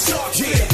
a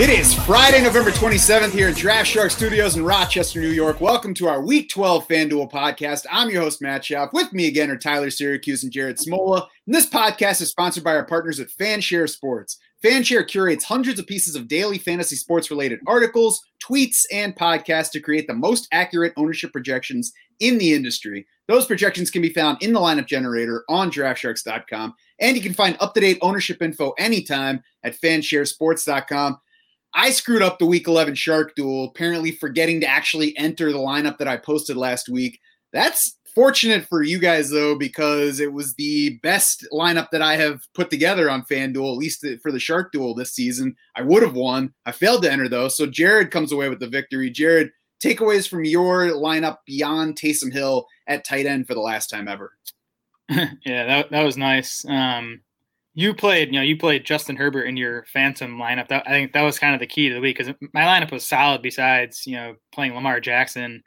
It is Friday, November 27th here at Draft Shark Studios in Rochester, New York. Welcome to our Week 12 FanDuel podcast. I'm your host, Matt Schauf. With me again are Tyler Syracuse and Jared Smola. And this podcast is sponsored by our partners at Fanshare Sports. Fanshare curates hundreds of pieces of daily fantasy sports related articles, tweets, and podcasts to create the most accurate ownership projections in the industry. Those projections can be found in the lineup generator on draftsharks.com, and you can find up to date ownership info anytime at fansharesports.com. I screwed up the week 11 Shark Duel, apparently forgetting to actually enter the lineup that I posted last week. That's fortunate for you guys, though, because it was the best lineup that I have put together on FanDuel, at least for the Shark Duel this season. I would have won. I failed to enter, though. So Jared comes away with the victory. Jared, takeaways from your lineup beyond Taysom Hill at tight end for the last time ever. yeah, that, that was nice. Um, you played, you know, you played Justin Herbert in your Phantom lineup. That, I think that was kind of the key to the week because my lineup was solid. Besides, you know, playing Lamar Jackson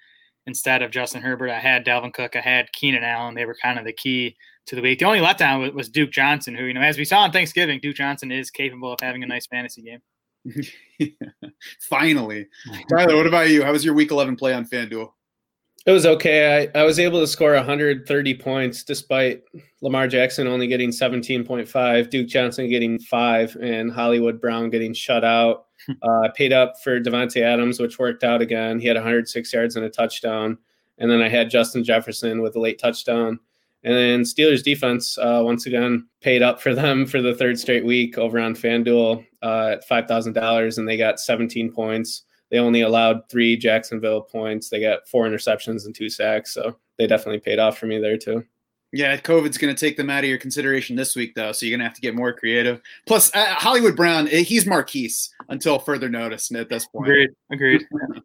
instead of Justin Herbert, I had Dalvin Cook, I had Keenan Allen. They were kind of the key to the week. The only letdown was, was Duke Johnson, who, you know, as we saw on Thanksgiving, Duke Johnson is capable of having a nice fantasy game. Finally, Tyler, what about you? How was your Week 11 play on FanDuel? It was okay. I, I was able to score 130 points despite Lamar Jackson only getting 17.5, Duke Johnson getting five, and Hollywood Brown getting shut out. Uh, I paid up for Davante Adams, which worked out again. He had 106 yards and a touchdown. And then I had Justin Jefferson with a late touchdown. And then Steelers defense uh, once again paid up for them for the third straight week over on FanDuel uh, at five thousand dollars, and they got 17 points. They only allowed three Jacksonville points. They got four interceptions and two sacks, so they definitely paid off for me there too. Yeah, COVID's going to take them out of your consideration this week, though, so you're going to have to get more creative. Plus, uh, Hollywood Brown, he's Marquise until further notice at this point. Agreed. Agreed.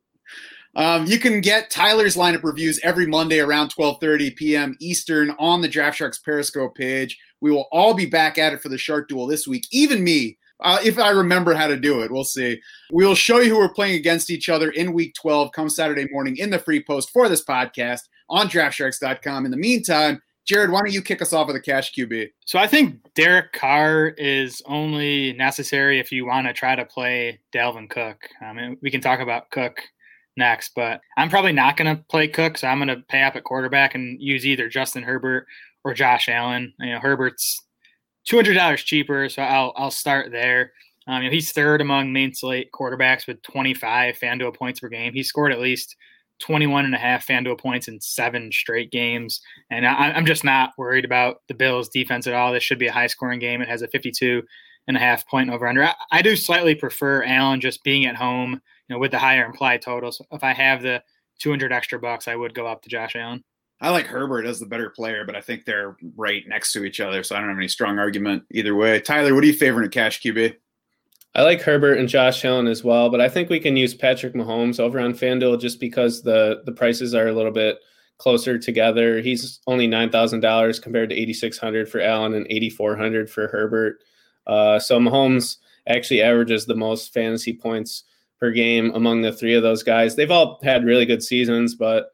Um, you can get Tyler's lineup reviews every Monday around 12:30 p.m. Eastern on the Draft Sharks Periscope page. We will all be back at it for the Shark Duel this week. Even me, uh, if I remember how to do it, we'll see. We will show you who we're playing against each other in Week 12 come Saturday morning in the free post for this podcast on DraftSharks.com. In the meantime, Jared, why don't you kick us off with a cash QB? So I think Derek Carr is only necessary if you want to try to play Dalvin Cook. I mean, we can talk about Cook next, but I'm probably not going to play Cook, so I'm going to pay up at quarterback and use either Justin Herbert or Josh Allen. You know, Herbert's two hundred dollars cheaper, so I'll I'll start there. Um, you know, he's third among main slate quarterbacks with 25 FanDuel points per game. He scored at least 21 and a half FanDuel points in seven straight games. And I, I'm just not worried about the Bills defense at all. This should be a high scoring game. It has a 52 and a half point over under. I, I do slightly prefer Allen just being at home you know, with the higher implied totals. If I have the 200 extra bucks, I would go up to Josh Allen. I like Herbert as the better player, but I think they're right next to each other, so I don't have any strong argument either way. Tyler, what are you favoring at cash QB? I like Herbert and Josh Allen as well, but I think we can use Patrick Mahomes over on FanDuel just because the the prices are a little bit closer together. He's only nine thousand dollars compared to eighty six hundred for Allen and eighty four hundred for Herbert. Uh, so Mahomes actually averages the most fantasy points per game among the three of those guys. They've all had really good seasons, but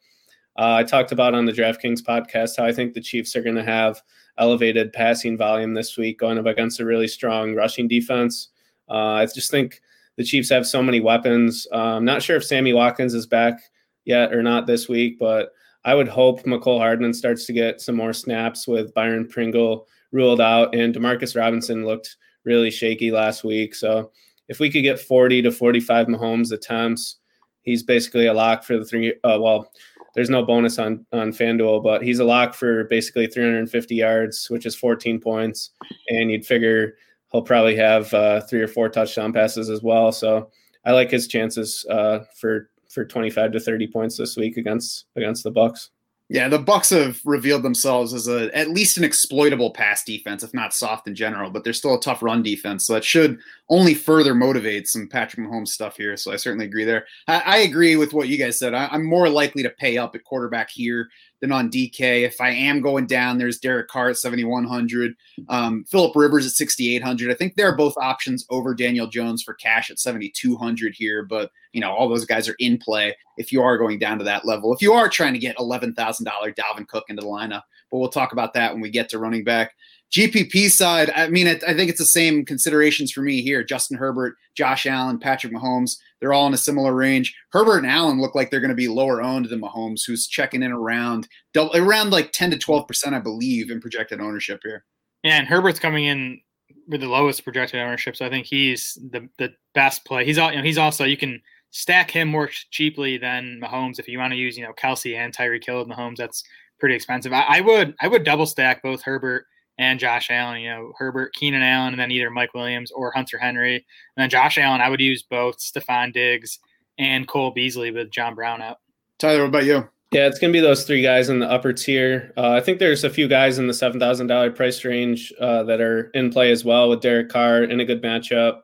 uh, I talked about on the DraftKings podcast how I think the Chiefs are going to have elevated passing volume this week going up against a really strong rushing defense. Uh, I just think the Chiefs have so many weapons. Uh, I'm not sure if Sammy Watkins is back yet or not this week, but I would hope Mecole Hardman starts to get some more snaps with Byron Pringle ruled out, and Demarcus Robinson looked really shaky last week. So if we could get 40 to 45 Mahomes attempts, he's basically a lock for the three. Uh, well, there's no bonus on on FanDuel, but he's a lock for basically 350 yards, which is 14 points, and you'd figure he'll probably have uh, three or four touchdown passes as well. So I like his chances uh, for for 25 to 30 points this week against against the Bucs. Yeah, the Bucs have revealed themselves as a at least an exploitable pass defense, if not soft in general. But they're still a tough run defense, so that should only further motivate some Patrick Mahomes stuff here. So I certainly agree there. I, I agree with what you guys said. I, am more likely to pay up at quarterback here than on DK. If I am going down, there's Derek Carr at 7,100, um, Philip Rivers at 6,800. I think they're both options over Daniel Jones for cash at 7,200 here. But, you know, all those guys are in play if you are going down to that level. If you are trying to get $11,000 Dalvin Cook into the lineup, but we'll talk about that when we get to running back. GPP side, I mean, I think it's the same considerations for me here. Justin Herbert, Josh Allen, Patrick Mahomes, they're all in a similar range. Herbert and Allen look like they're going to be lower owned than Mahomes, who's checking in around double, around like 10 to 12 percent, I believe, in projected ownership here. Yeah, and Herbert's coming in with the lowest projected ownership, so I think he's the the best play. He's all you know, he's also you can stack him more cheaply than Mahomes if you want to use you know Kelce and Tyreek Hill with Mahomes. That's pretty expensive. I, I would I would double stack both Herbert and Josh Allen. You know, Herbert, Keenan Allen, and then either Mike Williams or Hunter Henry. And then Josh Allen, I would use both Stefon Diggs and Cole Beasley with John Brown out. Tyler, what about you? Yeah, it's going to be those three guys in the upper tier. Uh, I think there's a few guys in the seven thousand dollar price range uh, that are in play as well with Derek Carr in a good matchup.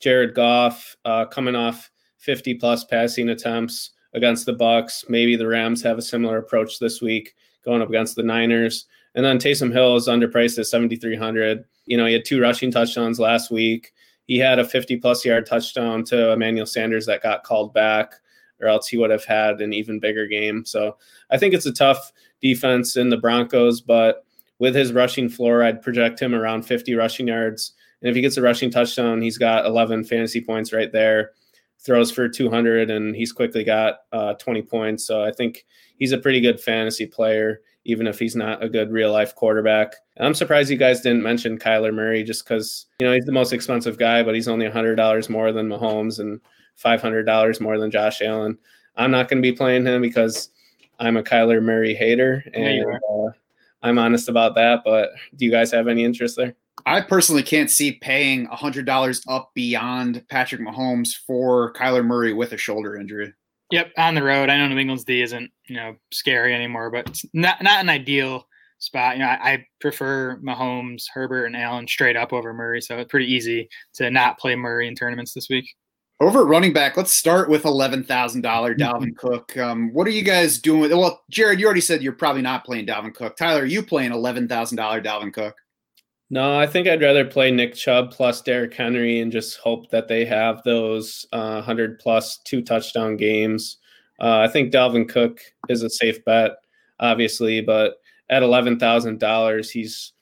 Jared Goff uh, coming off 50 plus passing attempts against the Bucs. Maybe the Rams have a similar approach this week, going up against the Niners. And then Taysom Hill is underpriced at 7,300. You know, he had two rushing touchdowns last week. He had a 50 plus yard touchdown to Emmanuel Sanders that got called back, or else he would have had an even bigger game. So I think it's a tough defense in the Broncos, but with his rushing floor, I'd project him around 50 rushing yards. And if he gets a rushing touchdown, he's got 11 fantasy points right there. Throws for 200, and he's quickly got uh, 20 points. So I think he's a pretty good fantasy player even if he's not a good real life quarterback. I'm surprised you guys didn't mention Kyler Murray just because, you know, he's the most expensive guy, but he's only $100 more than Mahomes and $500 more than Josh Allen. I'm not going to be playing him because I'm a Kyler Murray hater and yeah, uh, I'm honest about that. But do you guys have any interest there? I personally can't see paying $100 up beyond Patrick Mahomes for Kyler Murray with a shoulder injury. Yep, on the road. I know New England's D isn't you know scary anymore, but it's not not an ideal spot. You know, I, I, prefer Mahomes, Herbert, and Allen straight up over Murray, so it's pretty easy to not play Murray in tournaments this week. Over at running back, let's start with eleven thousand dollar. Dalvin Cook. Um, what are you guys doing? Well, Jared, you already said you're probably not playing Dalvin Cook. Tyler, are you playing eleven thousand dollar Dalvin Cook? No, I think I'd rather play Nick Chubb plus Derrick Henry and just hope that they have those uh, 100 plus two touchdown games. Uh, I think Dalvin Cook is a safe bet, obviously, but at eleven thousand dollars, he's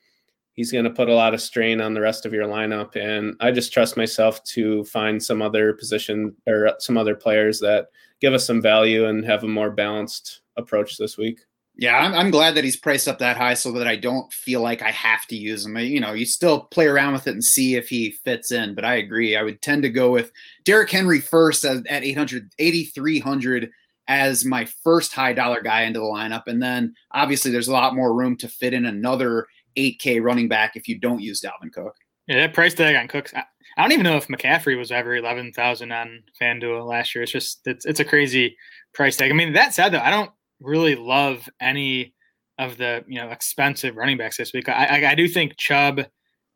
he's going to put a lot of strain on the rest of your lineup. And I just trust myself to find some other position or some other players that give us some value and have a more balanced approach this week. Yeah, I'm, I'm, glad that he's priced up that high so that I don't feel like I have to use him. You know, you still play around with it and see if he fits in. But I agree. I would tend to go with Derrick Henry first at, at 800, 8,300 as my first high dollar guy into the lineup. And then obviously there's a lot more room to fit in another 8K running back if you don't use Dalvin Cook. Yeah, that price tag on Cooks. I, I don't even know if McCaffrey was ever 11,000 on FanDuel last year. It's just, it's, it's a crazy price tag. I mean, that said, though, I don't really love any of the you know expensive running backs this week. I, I, I do think Chubb,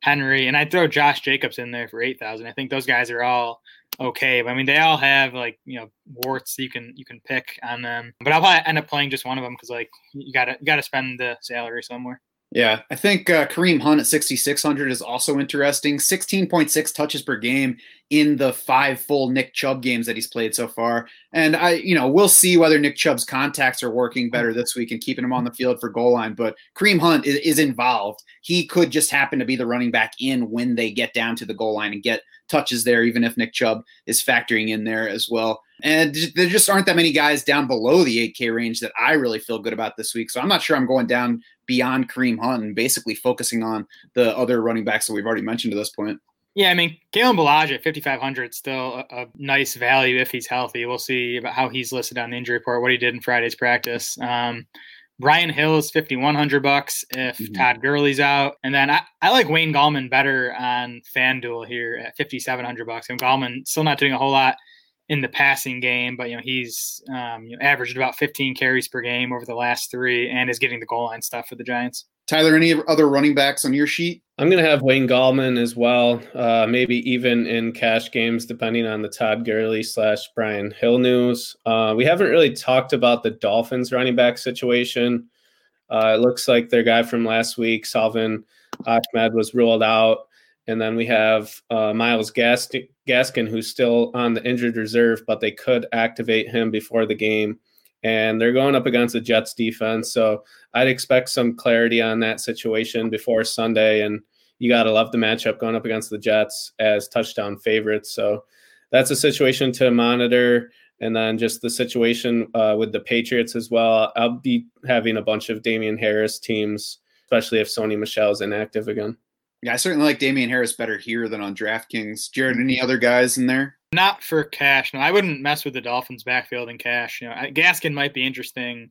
Henry, and I throw Josh Jacobs in there for eight thousand. I think those guys are all okay. But I mean, they all have like you know warts you can you can pick on them. But I'll probably end up playing just one of them because like you gotta you gotta spend the salary somewhere. Yeah, I think uh, Kareem Hunt at 6,600 is also interesting. 16.6 touches per game in the five full Nick Chubb games that he's played so far. And I, you know, we'll see whether Nick Chubb's contacts are working better this week and keeping him on the field for goal line. But Kareem Hunt is, is involved. He could just happen to be the running back in when they get down to the goal line and get touches there, even if Nick Chubb is factoring in there as well. And there just aren't that many guys down below the 8K range that I really feel good about this week. So I'm not sure I'm going down beyond Kareem Hunt and basically focusing on the other running backs that we've already mentioned to this point. Yeah, I mean, Kalen Ballage at 5,500 is still a, a, nice value if he's healthy. We'll see about how he's listed on the injury report, what he did in Friday's practice. Um, Brian Hill is 5,100 bucks if mm-hmm. Todd Gurley's out. And then I, I like Wayne Gallman better on FanDuel here at 5,700 bucks. And Gallman still not doing a whole lot in the passing game, but you know he's um, you know, averaged about 15 carries per game over the last three, and is getting the goal line stuff for the Giants. Tyler, any other running backs on your sheet? I'm going to have Wayne Gallman as well, uh, maybe even in cash games, depending on the Todd Gurley slash Brian Hill news. Uh, we haven't really talked about the Dolphins running back situation. Uh, it looks like their guy from last week, Salvon Ahmed, was ruled out. And then we have uh, Myles Gaskin, Gaskin, who's still on the injured reserve, but they could activate him before the game. And they're going up against the Jets defense. So I'd expect some clarity on that situation before Sunday. And you got to love the matchup going up against the Jets as touchdown favorites. So that's a situation to monitor. And then just the situation uh, with the Patriots as well. I'll be having a bunch of Damien Harris teams, especially if Sony Michel's inactive again. Yeah, I certainly like Damien Harris better here than on DraftKings. Jared, any other guys in there? Not for cash. No, I wouldn't mess with the Dolphins' backfield in cash. You know, Gaskin might be interesting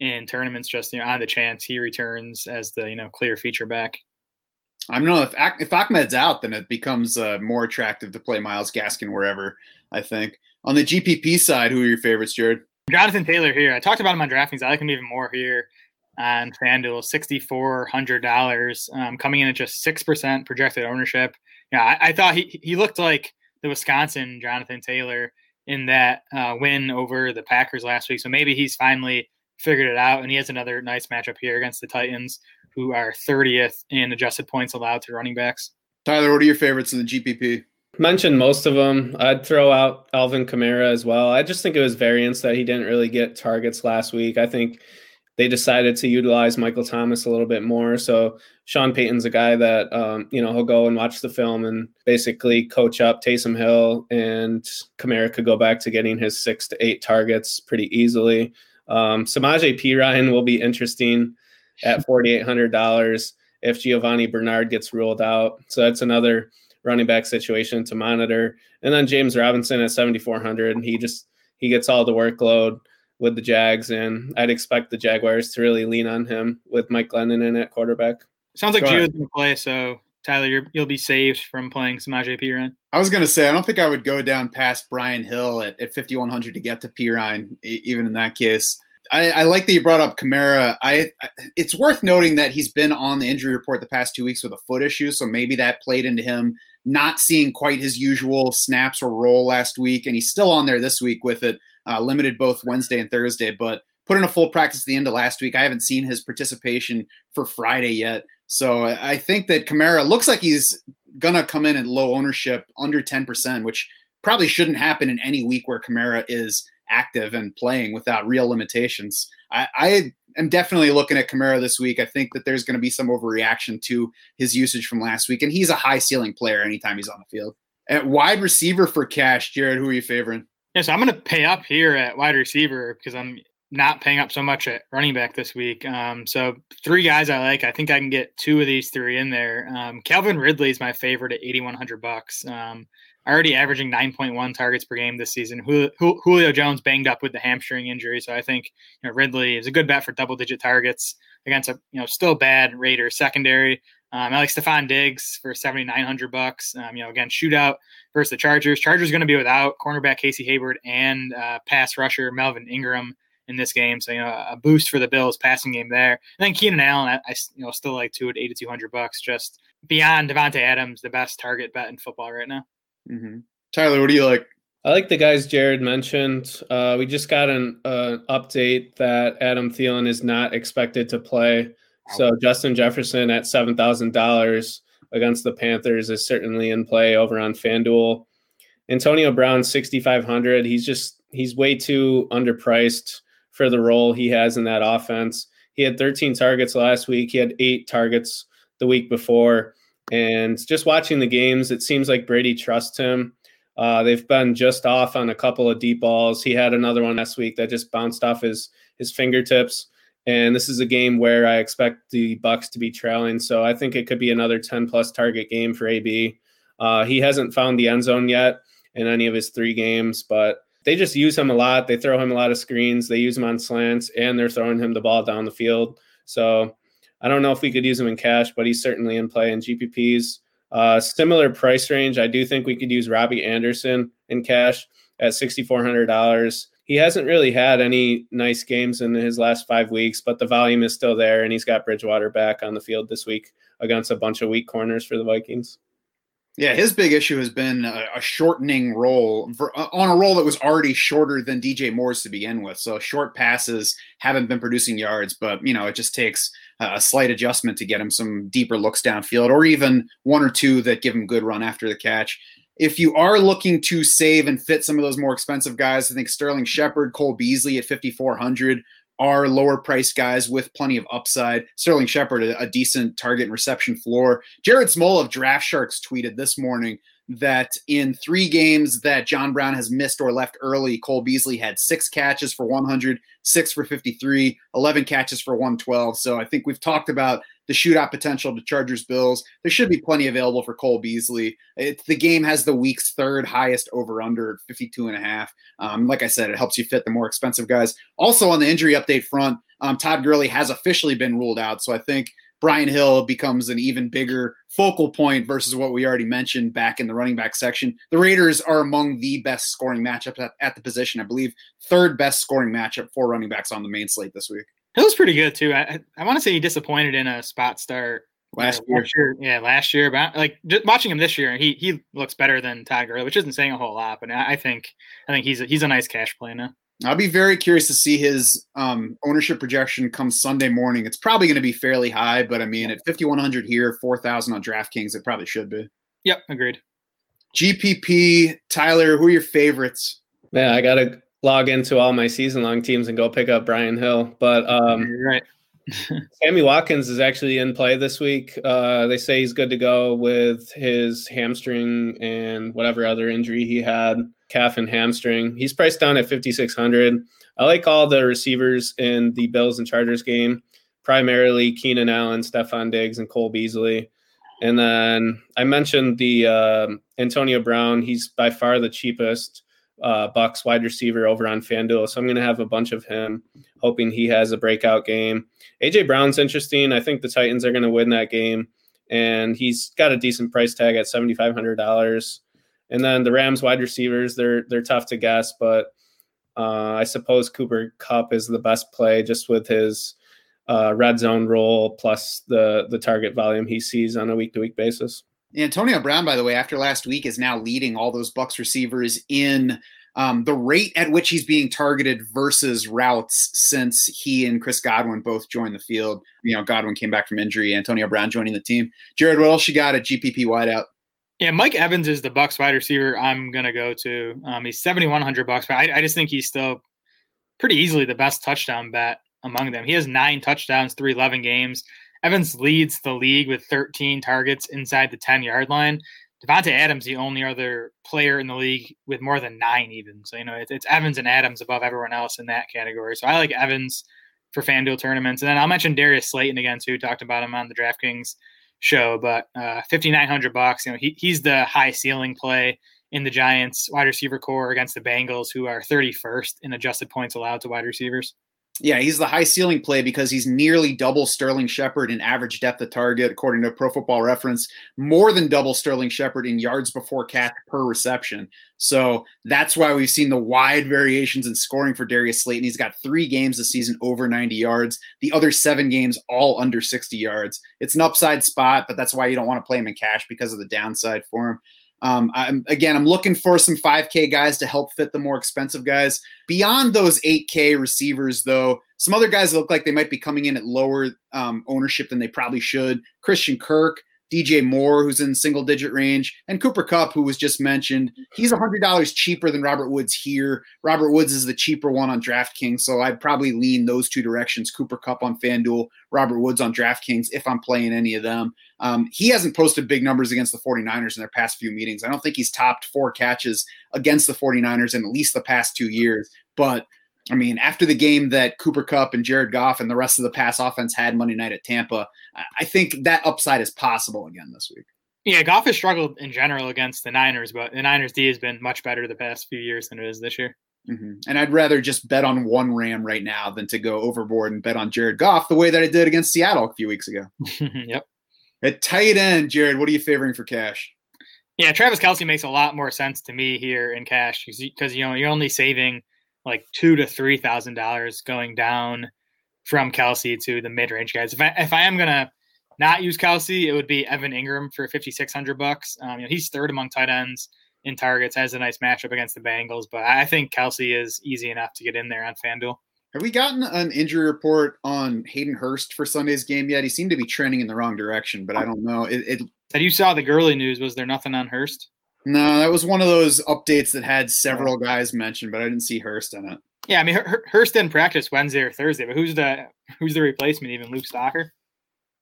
in tournaments, just you know, on the chance he returns as the you know clear feature back. I don't know if if Ahmed's out, then it becomes uh, more attractive to play Myles Gaskin wherever. I think on the GPP side, who are your favorites, Jared? Jonathan Taylor here. I talked about him on DraftKings. I like him even more here on FanDuel, sixty four hundred dollars, um, coming in at just six percent projected ownership. Yeah, I, I, thought he he looked like the Wisconsin Jonathan Taylor in that uh, win over the Packers last week. So maybe he's finally figured it out, and he has another nice matchup here against the Titans, who are 30th in adjusted points allowed to running backs. Tyler, what are your favorites in the GPP? Mentioned most of them. I'd throw out Alvin Kamara as well. I just think it was variance that he didn't really get targets last week. I think they decided to utilize Michael Thomas a little bit more. So Sean Payton's a guy that um, you know he'll go and watch the film and basically coach up Taysom Hill, and Kamara could go back to getting his six to eight targets pretty easily. Um, Samaje Perine will be interesting at forty eight hundred dollars if Giovani Bernard gets ruled out. So that's another running back situation to monitor. And then James Robinson at seventy four hundred, and he just he gets all the workload with the Jags, and I'd expect the Jaguars to really lean on him with Mike Glennon in at quarterback. Sounds like Gio's going to play, so Tyler, you will be saved from playing Samaje Perine. I was going to say, I don't think I would go down past Brian Hill at, at 5,100 to get to Perine, even in that case. I, I, like that you brought up Kamara. I, it's worth noting that he's been on the injury report the past two weeks with a foot issue, so maybe that played into him not seeing quite his usual snaps or role last week, and he's still on there this week with it uh, limited both Wednesday and Thursday, but put in a full practice at the end of last week. I haven't seen his participation for Friday yet. So I think that Kamara looks like he's going to come in at low ownership under 10%, which probably shouldn't happen in any week where Kamara is active and playing without real limitations. I, I am definitely looking at Kamara this week. I think that there's going to be some overreaction to his usage from last week, and he's a high ceiling player anytime he's on the field. At wide receiver for cash, Jared, who are you favoring? Yes, I'm going to pay up here at wide receiver because I'm not paying up so much at running back this week. Um, so three guys I like. I think I can get two of these three in there. Um, Calvin Ridley is my favorite at 8,100 bucks. Um, already averaging 9.1 targets per game this season. Julio Jones banged up with the hamstring injury, so I think you know, Ridley is a good bet for double-digit targets against a you know still bad Raiders secondary. Um, I like Stefon Diggs for 7,900 bucks. Um, you know, again, shootout versus the Chargers. Chargers going to be without cornerback Casey Hayward and uh, pass rusher Melvin Ingram in this game. So, you know, a boost for the Bills passing game there. And then Keenan Allen, I, I you know, still like two at 8,200 bucks, just beyond Davante Adams, the best target bet in football right now. Mm-hmm. Tyler, what do you like? I like the guys Jared mentioned. Uh, we just got an uh, update that Adam Thielen is not expected to play so Justin Jefferson at seven thousand dollars against the Panthers is certainly in play over on FanDuel. Antonio Brown sixty five hundred. He's just he's way too underpriced for the role he has in that offense. He had 13 targets last week. He had eight targets the week before. And just watching the games, it seems like Brady trusts him. Uh, they've been just off on a couple of deep balls. He had another one last week that just bounced off his his fingertips. And this is a game where I expect the Bucs to be trailing, so I think it could be another 10 plus target game for AB. Uh, he hasn't found the end zone yet in any of his three games, but they just use him a lot. They throw him a lot of screens. They use him on slants, and they're throwing him the ball down the field. So I don't know if we could use him in cash, but he's certainly in play in GPPs. Uh, similar price range. I do think we could use Robbie Anderson in cash at $6,400 he hasn't really had any nice games in his last five weeks, but the volume is still there, and he's got Bridgewater back on the field this week against a bunch of weak corners for the Vikings. Yeah, his big issue has been a, a shortening role for, uh, on a role that was already shorter than DJ Moore's to begin with. So short passes haven't been producing yards, but you know it just takes a slight adjustment to get him some deeper looks downfield, or even one or two that give him good run after the catch. If you are looking to save and fit some of those more expensive guys, I think Sterling Shepard, Cole Beasley at 5,400 are lower priced guys with plenty of upside. Sterling Shepard, a, a, decent target and reception floor. Jared Smola of Draft Sharks tweeted this morning that in three games that John Brown has missed or left early, Cole Beasley had six catches for 100, six for 53, 11 catches for 112. So I think we've talked about the shootout potential to Chargers Bills. There should be plenty available for Cole Beasley. The game has the week's third highest over under 52 and a half. Um, like I said, it helps you fit the more expensive guys. Also on the injury update front, um, Todd Gurley has officially been ruled out. So I think Brian Hill becomes an even bigger focal point versus what we already mentioned back in the running back section. The Raiders are among the best scoring matchups at, at the position. I believe third best scoring matchup for running backs on the main slate this week. Hill was pretty good too. I I want to say he disappointed in a spot start last, year. last year. Yeah, last year. But like just watching him this year, he he looks better than Todd Gurley, which isn't saying a whole lot. But I think I think he's a, he's a nice cash play now. I'll be very curious to see his um, ownership projection come Sunday morning. It's probably going to be fairly high, but I mean, at 5,100 here, 4,000 on DraftKings, it probably should be. Yep, agreed. GPP, Tyler, who are your favorites? Yeah, I got to log into all my season long teams and go pick up Brian Hill. But um, right. Sammy Watkins is actually in play this week. Uh, they say he's good to go with his hamstring and whatever other injury he had, calf and hamstring. He's priced down at 5600. I like all the receivers in the Bills and Chargers game, primarily Keenan Allen, Stefon Diggs, and Cole Beasley. And then I mentioned the uh, Antonio Brown. He's by far the cheapest uh, Bucs wide receiver over on FanDuel. So I'm going to have a bunch of him, hoping he has a breakout game. AJ Brown's interesting. I think the Titans are going to win that game, and he's got a decent price tag at seventy five hundred dollars. And then the Rams wide receivers, they're they're tough to guess, but uh, I suppose Cooper Kupp is the best play just with his uh, red zone role plus the the target volume he sees on a week to week basis. Antonio Brown, by the way, after last week, is now leading all those Bucs receivers in um, the rate at which he's being targeted versus routes since he and Chris Godwin both joined the field. You know, Godwin came back from injury. Antonio Brown joining the team. Jared, what else you got at GPP wideout? Yeah, Mike Evans is the Bucs wide receiver. I'm gonna go to. Um, he's 7,100 bucks, but I, I just think he's still pretty easily the best touchdown bet among them. He has nine touchdowns through 11 games. Evans leads the league with 13 targets inside the 10 yard line. Davante Adams, the only other player in the league with more than nine, even. So, you know, it's, it's Evans and Adams above everyone else in that category. So I like Evans for FanDuel tournaments. And then I'll mention Darius Slayton again, too. Talked about him on the DraftKings show, but uh, 5,900 bucks. You know, he, he's the high ceiling play in the Giants wide receiver corps against the Bengals, who are 31st in adjusted points allowed to wide receivers. Yeah, he's the high ceiling play because he's nearly double Sterling Shepard in average depth of target, according to Pro Football Reference, more than double Sterling Shepard in yards before catch per reception. So that's why we've seen the wide variations in scoring for Darius Slayton. He's got three games this season over 90 yards, the other seven games all under 60 yards. It's an upside spot, but that's why you don't want to play him in cash because of the downside for him. Um, I'm again, I'm looking for some 5K guys to help fit the more expensive guys. Beyond those 8K receivers, though, some other guys look like they might be coming in at lower um, ownership than they probably should. Christian Kirk, DJ Moore, who's in single digit range, and Cooper Kupp, who was just mentioned. He's $100 cheaper than Robert Woods here. Robert Woods is the cheaper one on DraftKings, so I'd probably lean those two directions Cooper Kupp on FanDuel, Robert Woods on DraftKings if I'm playing any of them. Um, he hasn't posted big numbers against the 49ers in their past few meetings. I don't think he's topped four catches against the 49ers in at least the past two years, but I mean, after the game that Cooper Kupp and Jared Goff and the rest of the pass offense had Monday night at Tampa, I think that upside is possible again this week. Yeah, Goff has struggled in general against the Niners, but the Niners D has been much better the past few years than it is this year. Mm-hmm. And I'd rather just bet on one Ram right now than to go overboard and bet on Jared Goff the way that I did against Seattle a few weeks ago. yep. At tight end, Jared, what are you favoring for cash? Yeah, Travis Kelce makes a lot more sense to me here in cash because you know you're only saving like two to three thousand dollars going down from Kelce to the mid range guys. If I if I am gonna not use Kelce, it would be Evan Engram for 5,600 bucks. Um, you know, he's third among tight ends in targets, has a nice matchup against the Bengals, but I think Kelce is easy enough to get in there on FanDuel. Have we gotten an injury report on Hayden Hurst for Sunday's game yet? He seemed to be trending in the wrong direction, but I don't know. It, it That you saw the Gurley news. Was there nothing on Hurst? no, that was one of those updates that had several guys mentioned, but I didn't see Hurst in it. Yeah, I mean Hur- Hur- Hurst didn't practice Wednesday or Thursday, but who's the who's the replacement? Even Luke Stocker?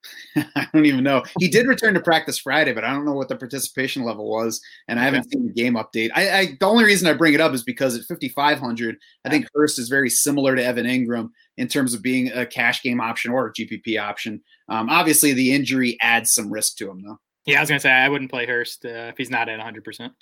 I don't even know. He did return to practice Friday, but I don't know what the participation level was, and I haven't seen the game update. I, I the only reason I bring it up is because at 5500, I think Hurst is very similar to Evan Engram in terms of being a cash game option or a GPP option. Um, obviously, the injury adds some risk to him, though. Yeah, I was gonna say I wouldn't play Hurst uh, if he's not at 100. percent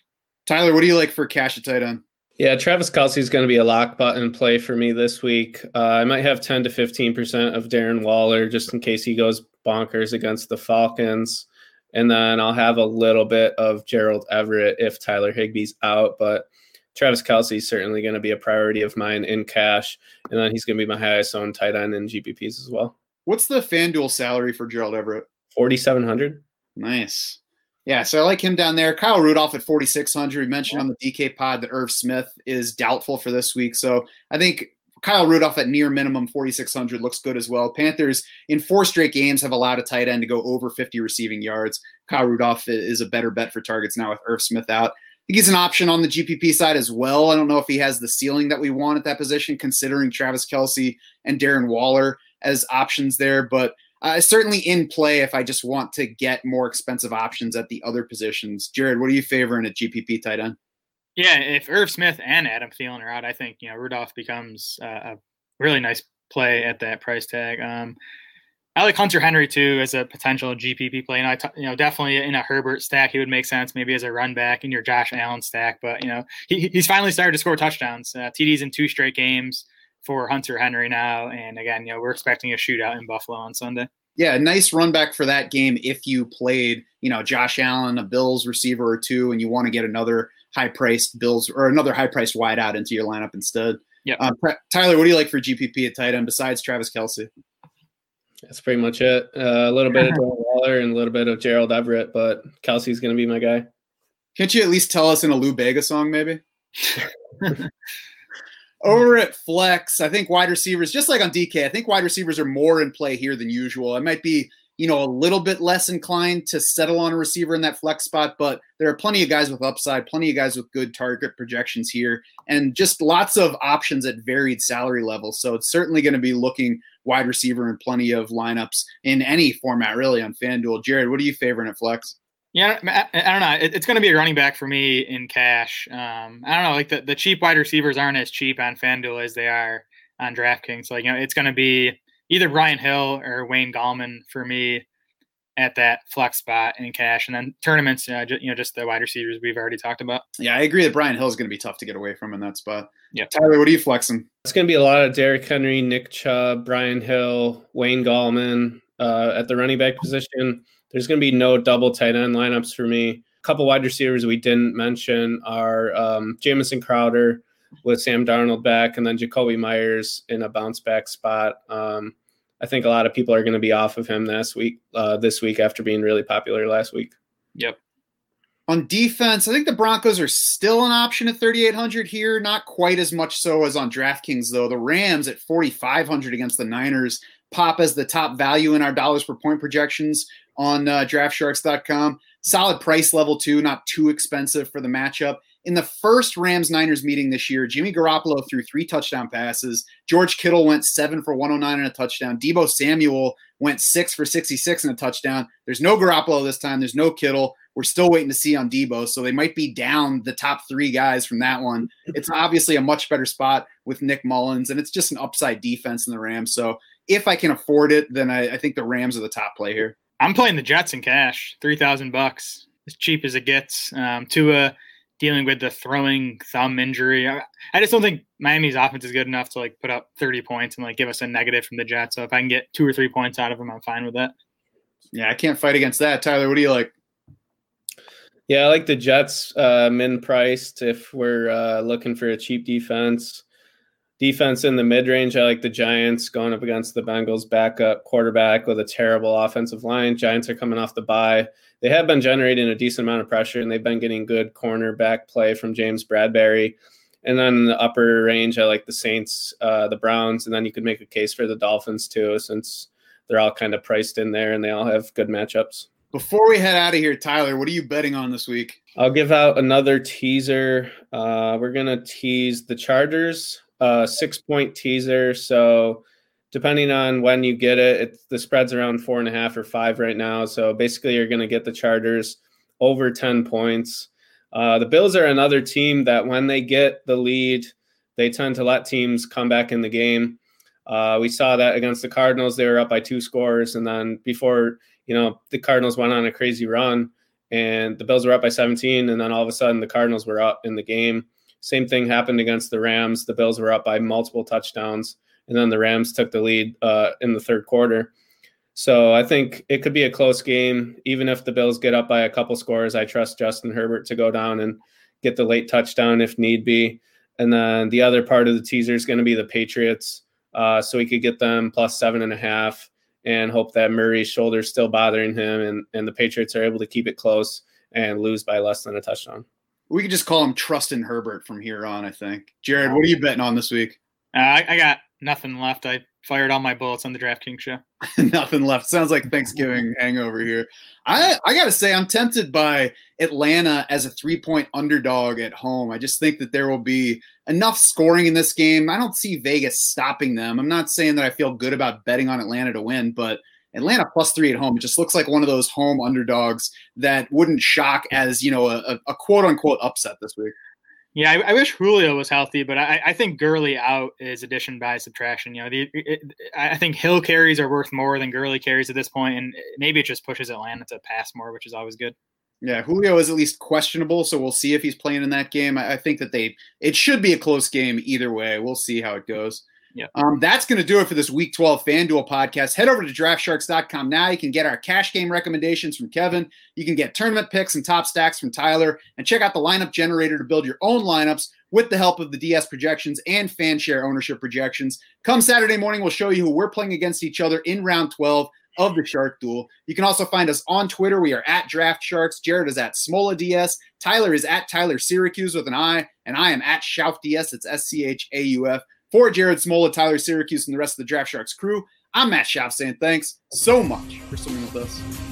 Tyler, what do you like for cash at tight end? Yeah, Travis Kelce is going to be a lock button play for me this week. Uh, I might have 10 to 15% of Darren Waller just in case he goes bonkers against the Falcons. And then I'll have a little bit of Gerald Everett if Tyler Higbee's out. But Travis Kelce is certainly going to be a priority of mine in cash. And then he's going to be my highest owned tight end in GPPs as well. What's the FanDuel salary for Gerald Everett? 4,700. Nice. Yeah, so I like him down there. Kyle Rudolph at 4,600. We mentioned on the DK pod that Irv Smith is doubtful for this week. So I think Kyle Rudolph at near minimum 4,600 looks good as well. Panthers in four straight games have allowed a tight end to go over 50 receiving yards. Kyle Rudolph is a better bet for targets now with Irv Smith out. I think he's an option on the GPP side as well. I don't know if he has the ceiling that we want at that position, considering Travis Kelce and Darren Waller as options there. But uh, certainly in play if I just want to get more expensive options at the other positions. Jared, what are you favoring at GPP tight end? Yeah, if Irv Smith and Adam Thielen are out, I think you know Rudolph becomes uh, a really nice play at that price tag. Um, I like Hunter Henry too as a potential GPP play. And I, t- you know, definitely in a Herbert stack, he would make sense maybe as a run back in your Josh Allen stack. But you know, he, he's finally started to score touchdowns. Uh, TDs in two straight games for Hunter Henry now. And again, you know, we're expecting a shootout in Buffalo on Sunday. Yeah, nice run back for that game if you played, you know, Josh Allen, a Bills receiver or two, and you want to get another high priced Bills or another high priced wideout into your lineup instead. Yeah. Um, Tyler, what do you like for GPP at tight end besides Travis Kelce? That's pretty much it. Uh, a little bit of Darren Waller and a little bit of Gerald Everett, but Kelce's going to be my guy. Can't you at least tell us in a Lou Bega song, maybe? Over at Flex, I think wide receivers, just like on DK, I think wide receivers are more in play here than usual. I might be, you know, a little bit less inclined to settle on a receiver in that flex spot, but there are plenty of guys with upside, plenty of guys with good target projections here, and just lots of options at varied salary levels. So it's certainly going to be looking wide receiver in plenty of lineups in any format, really, on FanDuel. Jared, what are you favoring at Flex? Yeah, I, I don't know. It, it's going to be a running back for me in cash. Um, I don't know. Like the, the cheap wide receivers aren't as cheap on FanDuel as they are on DraftKings. So, Like you know, it's going to be either Brian Hill or Wayne Gallman for me at that flex spot in cash, and then tournaments. Uh, ju- you know, just the wide receivers we've already talked about. Yeah, I agree that Brian Hill is going to be tough to get away from in that spot. Yeah, Tyler, what are you flexing? It's going to be a lot of Derrick Henry, Nick Chubb, Brian Hill, Wayne Gallman uh, at the running back position. There's going to be no double tight end lineups for me. A couple wide receivers we didn't mention are um, Jamison Crowder with Sam Darnold back, and then Jakobi Meyers in a bounce back spot. Um, I think a lot of people are going to be off of him this week. Uh, this week after being really popular last week. Yep. On defense, I think the Broncos are still an option at 3,800 here. Not quite as much so as on DraftKings, though. The Rams at 4,500 against the Niners pop as the top value in our dollars per point projections on uh, draftsharks.com. Solid price level, too, not too expensive for the matchup. In the first Rams Niners meeting this year, Jimmy Garoppolo threw three touchdown passes. George Kittle went seven for 109 and a touchdown. Deebo Samuel went six for 66 and a touchdown. There's no Garoppolo this time. There's no Kittle. We're still waiting to see on Deebo. So they might be down the top three guys from that one. It's obviously a much better spot with Nick Mullens, and it's just an upside defense in the Rams. So if I can afford it, then I, I think the Rams are the top play here. I'm playing the Jets in cash, three thousand bucks, as cheap as it gets. Um, Tua dealing with the throwing thumb injury. I, I, just don't think Miami's offense is good enough to like put up 30 points and like give us a negative from the Jets. So if I can get two or three points out of them, I'm fine with that. Yeah, I can't fight against that. Tyler, what do you like? Yeah, I like the Jets uh, min priced if we're uh, looking for a cheap defense. Defense in the mid range. I like the Giants going up against the Bengals backup quarterback with a terrible offensive line. Giants are coming off the bye. They have been generating a decent amount of pressure and they've been getting good cornerback play from James Bradberry. And then in the upper range, I like the Saints, uh, the Browns, and then you could make a case for the Dolphins too, since they're all kind of priced in there and they all have good matchups. Before we head out of here, Tyler, what are you betting on this week? I'll give out another teaser. Uh, we're gonna tease the Chargers uh, six point teaser. So depending on when you get it, it, the spread's around four and a half or five right now. So basically, you're going to get the Chargers over 10 points. Uh, the Bills are another team that when they get the lead, they tend to let teams come back in the game. Uh, we saw that against the Cardinals. They were up by two scores. And then before, you know, the Cardinals went on a crazy run and the Bills were up by 17. And then all of a sudden, the Cardinals were up in the game. Same thing happened against the Rams. The Bills were up by multiple touchdowns, and then the Rams took the lead uh, in the third quarter. So I think it could be a close game. Even if the Bills get up by a couple scores, I trust Justin Herbert to go down and get the late touchdown if need be. And then the other part of the teaser is going to be the Patriots. Uh, so we could get them plus seven and a half and hope that Murray's shoulder is still bothering him and, and the Patriots are able to keep it close and lose by less than a touchdown. We could just call him Trustin Herbert from here on, I think. Jared, what are you betting on this week? Uh, I, I got nothing left. I fired all my bullets on the DraftKings show. nothing left. Sounds like Thanksgiving hangover here. I, I got to say, I'm tempted by Atlanta as a three point underdog at home. I just think that there will be enough scoring in this game. I don't see Vegas stopping them. I'm not saying that I feel good about betting on Atlanta to win, but Atlanta plus three at home. It just looks like one of those home underdogs that wouldn't shock as you know a, a quote unquote upset this week. Yeah, I, I, wish Julio was healthy, but I, I, think Gurley out is addition by subtraction. You know, the, it, I think Hill carries are worth more than Gurley carries at this point, and maybe it just pushes Atlanta to pass more, which is always good. Yeah, Julio is at least questionable, so we'll see if he's playing in that game. I, I think that they it should be a close game either way. We'll see how it goes. Yeah. Um, that's going to do it for this Week 12 FanDuel podcast. Head over to DraftSharks.com now. You can get our cash game recommendations from Kevin. You can get tournament picks and top stacks from Tyler, and check out the lineup generator to build your own lineups with the help of the DS projections and fan share ownership projections. Come Saturday morning, we'll show you who we're playing against each other in round 12 of the Shark Duel. You can also find us on Twitter. We are at Draft Sharks. Jared is at Smola DS. Tyler is at Tyler Syracuse with an I, and I am at Schauf DS. It's S C H A U F. For Jared Smola, Tyler Syracuse, and the rest of the Draft Sharks crew, I'm Matt Schauf saying thanks so much for swimming with us.